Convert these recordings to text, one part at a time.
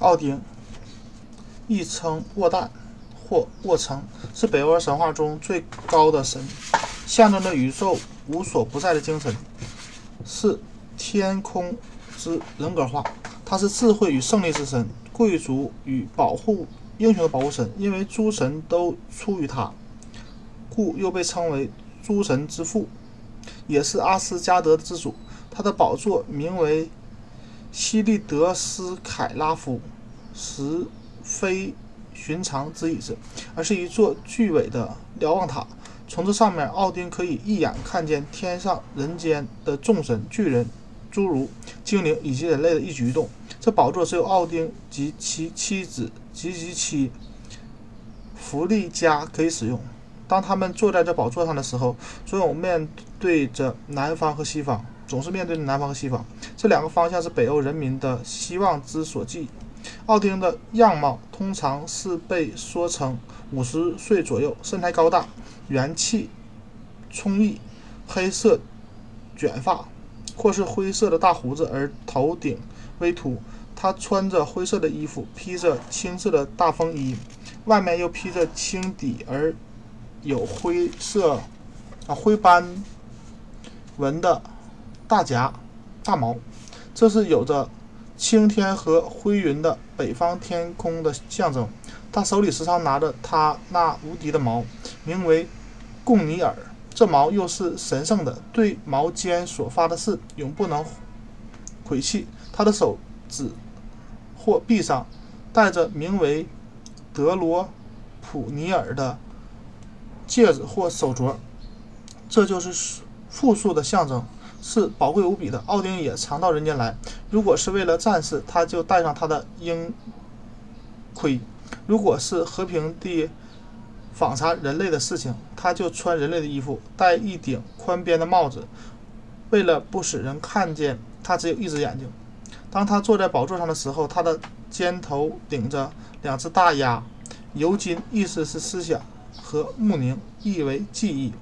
奥丁，亦称沃旦或沃城，是北欧神话中最高的神，象征着宇宙无所不在的精神，是天空之人格化。他是智慧与胜利之神，贵族与保护英雄的保护神。因为诸神都出于他，故又被称为诸神之父，也是阿斯加德之主。他的宝座名为西利德斯凯拉夫，实非寻常之椅子，而是一座巨伟的瞭望塔。从这上面，奥丁可以一眼看见天上人间的众神、巨人、侏儒、精灵以及人类的一举一动。这宝座只有奥丁及其妻子及其妻弗利加可以使用。当他们坐在这宝座上的时候，总有面对着南方和西方。总是面对着南方和西方这两个方向是北欧人民的希望之所寄。奥丁的样貌通常是被说成五十岁左右，身材高大，元气充溢，黑色卷发，或是灰色的大胡子，而头顶微秃。他穿着灰色的衣服，披着青色的大风衣，外面又披着青底而有灰色啊灰斑纹的。大夹，大毛，这是有着青天和灰云的北方天空的象征。他手里时常拿着他那无敌的矛，名为贡尼尔。这矛又是神圣的，对矛尖所发的誓永不能毁弃。他的手指或臂上戴着名为德罗普尼尔的戒指或手镯，这就是富庶的象征。是宝贵无比的。奥丁也常到人间来。如果是为了战士，他就戴上他的鹰盔；如果是和平地访查人类的事情，他就穿人类的衣服，戴一顶宽边的帽子。为了不使人看见他只有一只眼睛。当他坐在宝座上的时候，他的肩头顶着两只大鸭。尤金意思是思想，和穆宁意为记忆。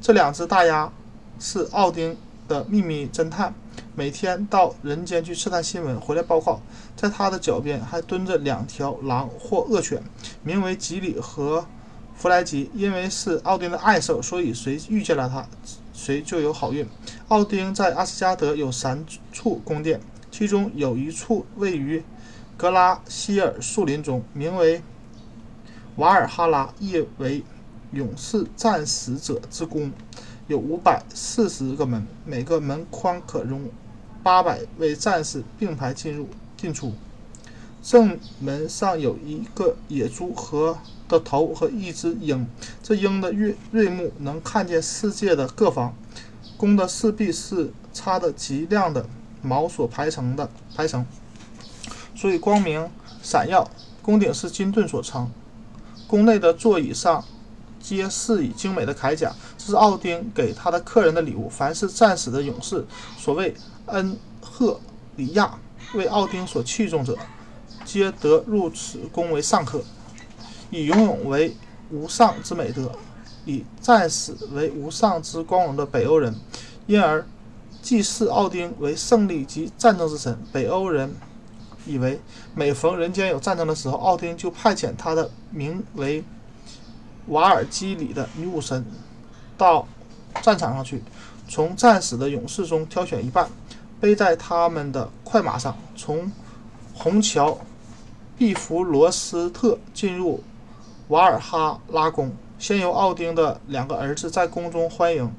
这两只大鸭是奥丁。的秘密侦探，每天到人间去刺探新闻，回来报告。在他的脚边还蹲着两条狼或恶犬，名为吉里和弗莱吉。因为是奥丁的爱兽，所以谁遇见了他，谁就有好运。奥丁在阿斯加德有三处宫殿，其中有一处位于格拉希尔树林中，名为瓦尔哈拉，意为勇士战死者之宫。有五百四十个门，每个门框可容八百位战士并排进入进出。正门上有一个野猪和的头和一只鹰，这鹰的锐锐目能看见世界的各方。宫的四壁是插的极亮的毛所排成的排成，所以光明闪耀。宫顶是金盾所成，宫内的座椅上。皆饰以精美的铠甲，这是奥丁给他的客人的礼物。凡是战死的勇士，所谓恩赫里亚，为奥丁所器重者，皆得入此宫为上客。以勇勇为无上之美德，以战死为无上之光荣的北欧人，因而祭祀奥丁为胜利及战争之神。北欧人以为，每逢人间有战争的时候，奥丁就派遣他的名为。瓦尔基里的女武神到战场上去，从战死的勇士中挑选一半，背在他们的快马上，从红桥毕弗罗斯特进入瓦尔哈拉宫。先由奥丁的两个儿子在宫中欢迎，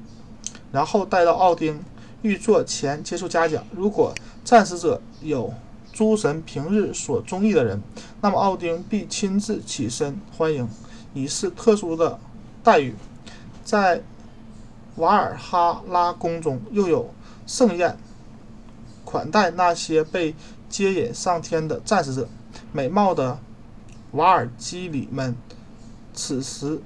然后带到奥丁御座前接受嘉奖。如果战死者有诸神平日所中意的人，那么奥丁必亲自起身欢迎。以示特殊的待遇，在瓦尔哈拉宫中又有盛宴款待那些被接引上天的战士者。美貌的瓦尔基里们此时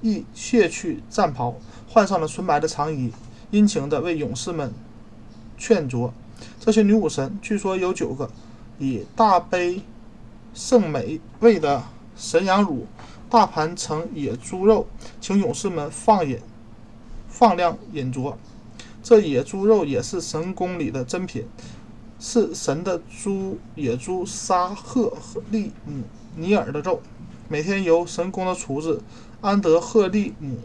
亦卸去战袍，换上了纯白的长衣，殷勤地为勇士们劝酌。这些女武神据说有九个，以大杯圣美味的神羊乳。大盘盛野猪肉，请勇士们放饮，放量饮酌。这野猪肉也是神宫里的珍品。是神的猪野猪沙赫利姆尼尔的肉，每天由神宫的厨子安德赫利姆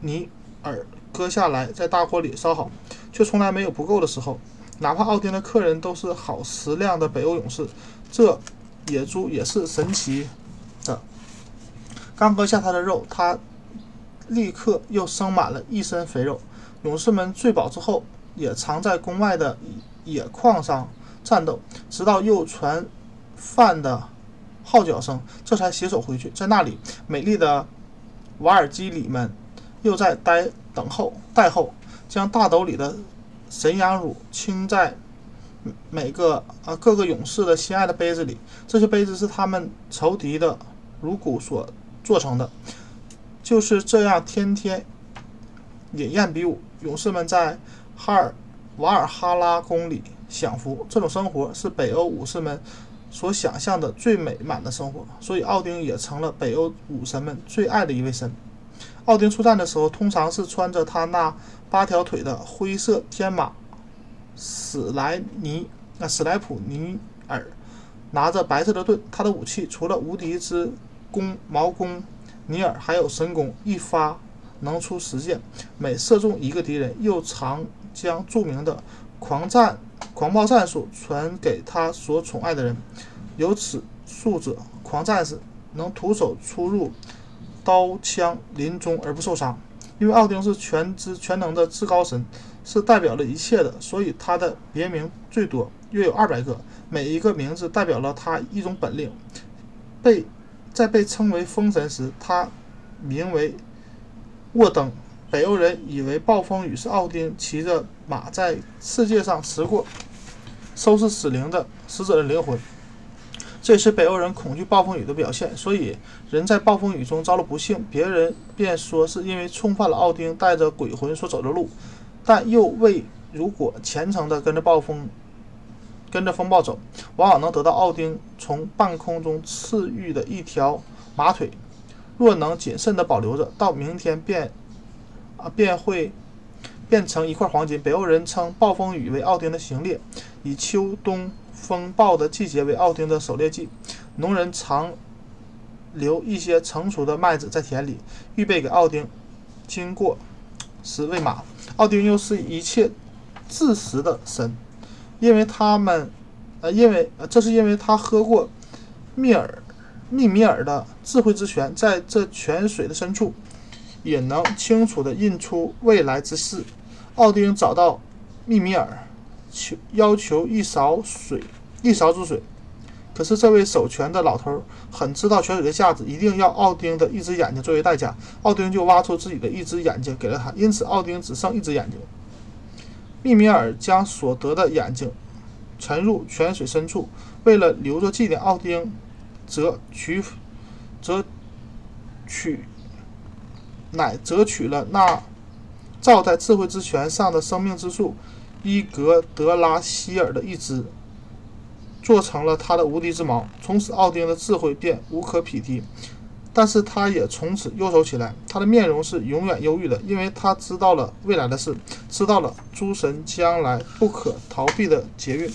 尼尔割下来，在大锅里烧好，却从来没有不够的时候。哪怕奥丁的客人都是好食量的北欧勇士，这野猪也是神奇的。刚割下他的肉，他立刻又生满了一身肥肉。勇士们醉饱之后，也常在宫外的野矿上战斗，直到又传饭的号角声，这才携手回去。在那里，美丽的瓦尔基里们又在待等候待候，将大斗里的。神羊乳倾在每个啊各个勇士的心爱的杯子里，这些杯子是他们仇敌的颅骨所做成的。就是这样，天天饮宴比武，勇士们在哈尔瓦尔哈拉宫里享福。这种生活是北欧武士们所想象的最美满的生活，所以奥丁也成了北欧武神们最爱的一位神。奥丁出战的时候，通常是穿着他那。八条腿的灰色天马史莱尼那史莱普尼尔拿着白色的盾，他的武器除了无敌之弓矛弓尼尔，还有神弓，一发能出十箭，每射中一个敌人，又常将著名的狂战狂暴战术传给他所宠爱的人。有此术者，狂战士能徒手出入刀枪林中而不受伤。因为奥丁是全知全能的至高神，是代表了一切的，所以他的别名最多，约有二百个。每一个名字代表了他一种本领。被在被称为风神时，他名为沃登。北欧人以为暴风雨是奥丁骑着马在世界上驰过，收拾死灵的死者的灵魂。这也是北欧人恐惧暴风雨的表现，所以人在暴风雨中遭了不幸，别人便说是因为冲犯了奥丁带着鬼魂所走的路，但又未如果虔诚地跟着暴风，跟着风暴走，往往能得到奥丁从半空中赐予的一条马腿。若能谨慎地保留着，到明天便啊便会变成一块黄金。北欧人称暴风雨为奥丁的行列，以秋冬。风暴的季节为奥丁的狩猎季，农人常留一些成熟的麦子在田里，预备给奥丁经过时喂马。奥丁又是一切自食的神，因为他们，呃，因为呃，这是因为他喝过密尔密米尔的智慧之泉，在这泉水的深处，也能清楚地印出未来之事。奥丁找到密米尔。求要求一勺水，一勺之水。可是这位守泉的老头很知道泉水的价值，一定要奥丁的一只眼睛作为代价。奥丁就挖出自己的一只眼睛给了他，因此奥丁只剩一只眼睛。密米尔将所得的眼睛沉入泉水深处，为了留作纪念，奥丁则取则取乃则取了那照在智慧之泉上的生命之树。伊格德拉希尔的一支，做成了他的无敌之矛。从此，奥丁的智慧便无可匹敌。但是，他也从此忧愁起来。他的面容是永远忧郁的，因为他知道了未来的事，知道了诸神将来不可逃避的劫运。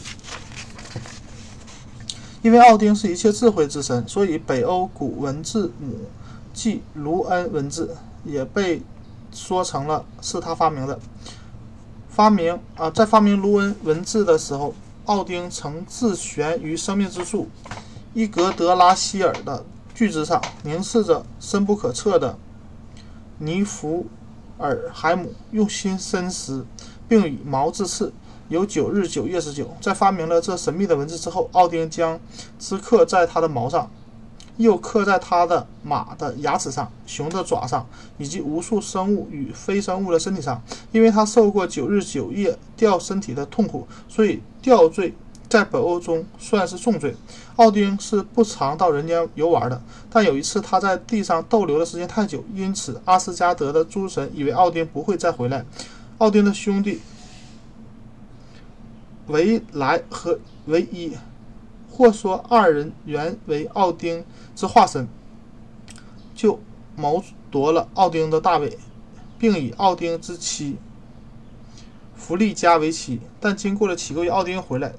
因为奥丁是一切智慧之神，所以北欧古文字母即卢恩文字也被说成了是他发明的。发明啊，在发明卢恩文字的时候，奥丁曾自悬于生命之树伊格德拉希尔的巨枝上，凝视着深不可测的尼弗尔海姆，用心深思，并以矛自刺。有九日九夜之久。在发明了这神秘的文字之后，奥丁将之刻在他的矛上。又刻在他的马的牙齿上、熊的爪上，以及无数生物与非生物的身体上。因为他受过九日九夜吊身体的痛苦，所以吊坠在北欧中算是重罪。奥丁是不常到人间游玩的，但有一次他在地上逗留的时间太久，因此阿斯加德的诸神以为奥丁不会再回来。奥丁的兄弟维莱和维伊。或说二人原为奥丁之化身，就谋夺了奥丁的大位，并以奥丁之妻弗利嘉为妻，但经过了几个月，奥丁回来，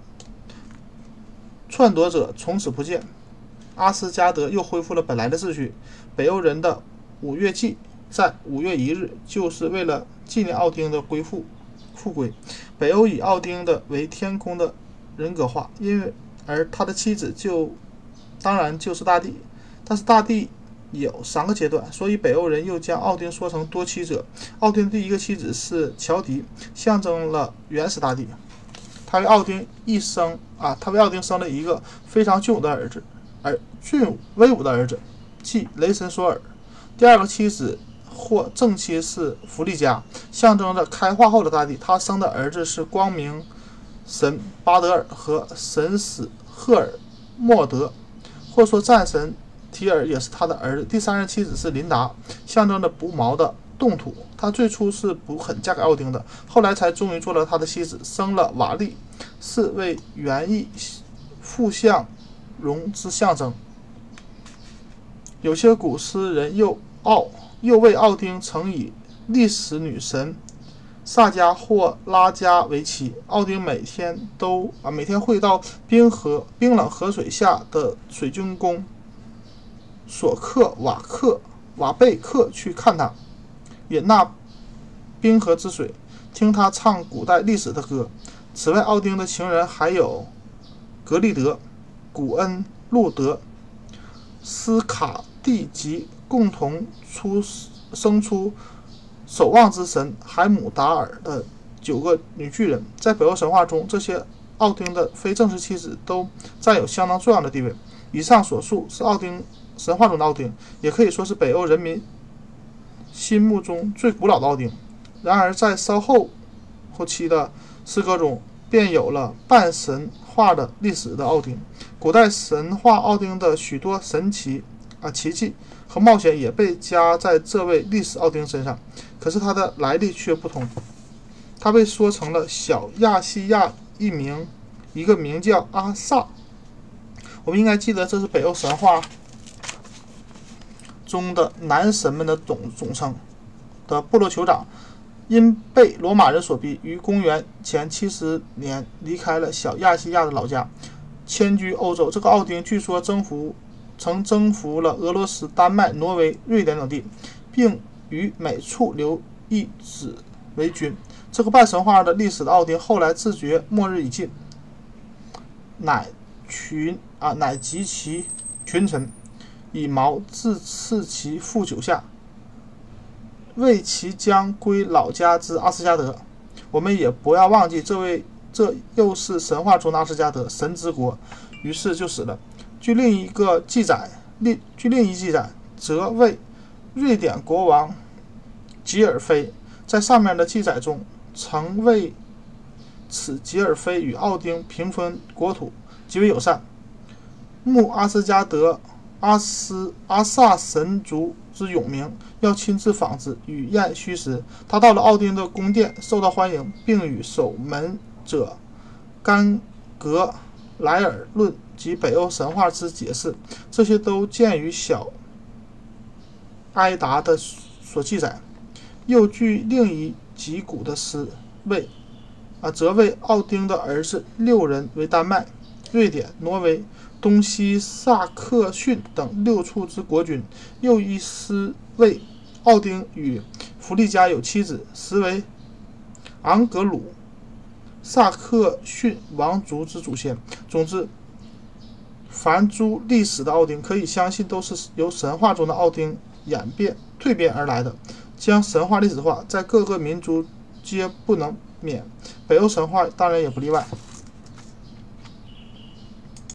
篡夺者从此不见，阿斯加德又恢复了本来的秩序。北欧人的五月祭在五月一日，就是为了纪念奥丁的归复复归。北欧以奥丁的为天空的人格化，因为而他的妻子就当然就是大地，但是大地。有三个阶段，所以北欧人又将奥丁说成多妻者。奥丁第一个妻子是乔迪，象征了原始大地。他为奥丁一生啊，他为奥丁生了一个非常俊武的儿子，而俊威武的儿子，即雷神索尔。第二个妻子或正妻是弗利嘉，象征着开化后的大地。他生的儿子是光明神巴德尔和神使赫尔莫德，或说战神。提尔也是他的儿子。第三任妻子是琳达，象征着不毛的冻土。他最初是不肯嫁给奥丁的，后来才终于做了他的妻子，生了瓦利，是为园艺富相荣之象征。有些古诗人又奥又为奥丁曾以历史女神萨迦或拉加为妻。奥丁每天都啊每天会到冰河冰冷河水下的水晶宫。索克瓦克瓦贝克去看他，饮那冰河之水，听他唱古代历史的歌。此外，奥丁的情人还有格利德、古恩、路德、斯卡蒂吉，共同出生出守望之神海姆达尔的九个女巨人。在北欧神话中，这些奥丁的非正式妻子都占有相当重要的地位。以上所述是奥丁。神话中的奥丁，也可以说是北欧人民心目中最古老的奥丁。然而，在稍后后期的诗歌中，便有了半神话的历史的奥丁。古代神话奥丁的许多神奇啊奇迹和冒险也被加在这位历史奥丁身上。可是他的来历却不同，他被说成了小亚细亚一名一个名叫阿萨。我们应该记得，这是北欧神话。中的男神们的总总称的部落酋长，因被罗马人所逼，于公元前七十年离开了小亚细亚的老家，迁居欧洲。这个奥丁据说征服曾征服了俄罗斯、丹麦、挪威、瑞典等地，并于每处留一子为君。这个半神话的历史的奥丁后来自觉末日已近，乃群啊乃集其群臣。以矛自刺其腹九下，为其将归老家之阿斯加德。我们也不要忘记，这位这又是神话中的阿斯加德神之国，于是就死了。据另一个记载，另据另一记载，则为瑞典国王吉尔菲。在上面的记载中，曾为此吉尔菲与奥丁平分国土，极为友善。穆阿斯加德。阿斯阿萨神族之永明要亲自访之，与宴虚实。他到了奥丁的宫殿，受到欢迎，并与守门者甘格莱尔论及北欧神话之解释。这些都见于小埃达的所记载。又据另一吉古的诗为啊，则为奥丁的儿子六人为丹麦、瑞典、挪威。东西萨克逊等六处之国君，又一诗为奥丁与弗利嘉有妻子，实为昂格鲁萨克逊王族之祖先。总之，凡诸历史的奥丁，可以相信都是由神话中的奥丁演变蜕变而来的，将神话历史化，在各个民族皆不能免，北欧神话当然也不例外。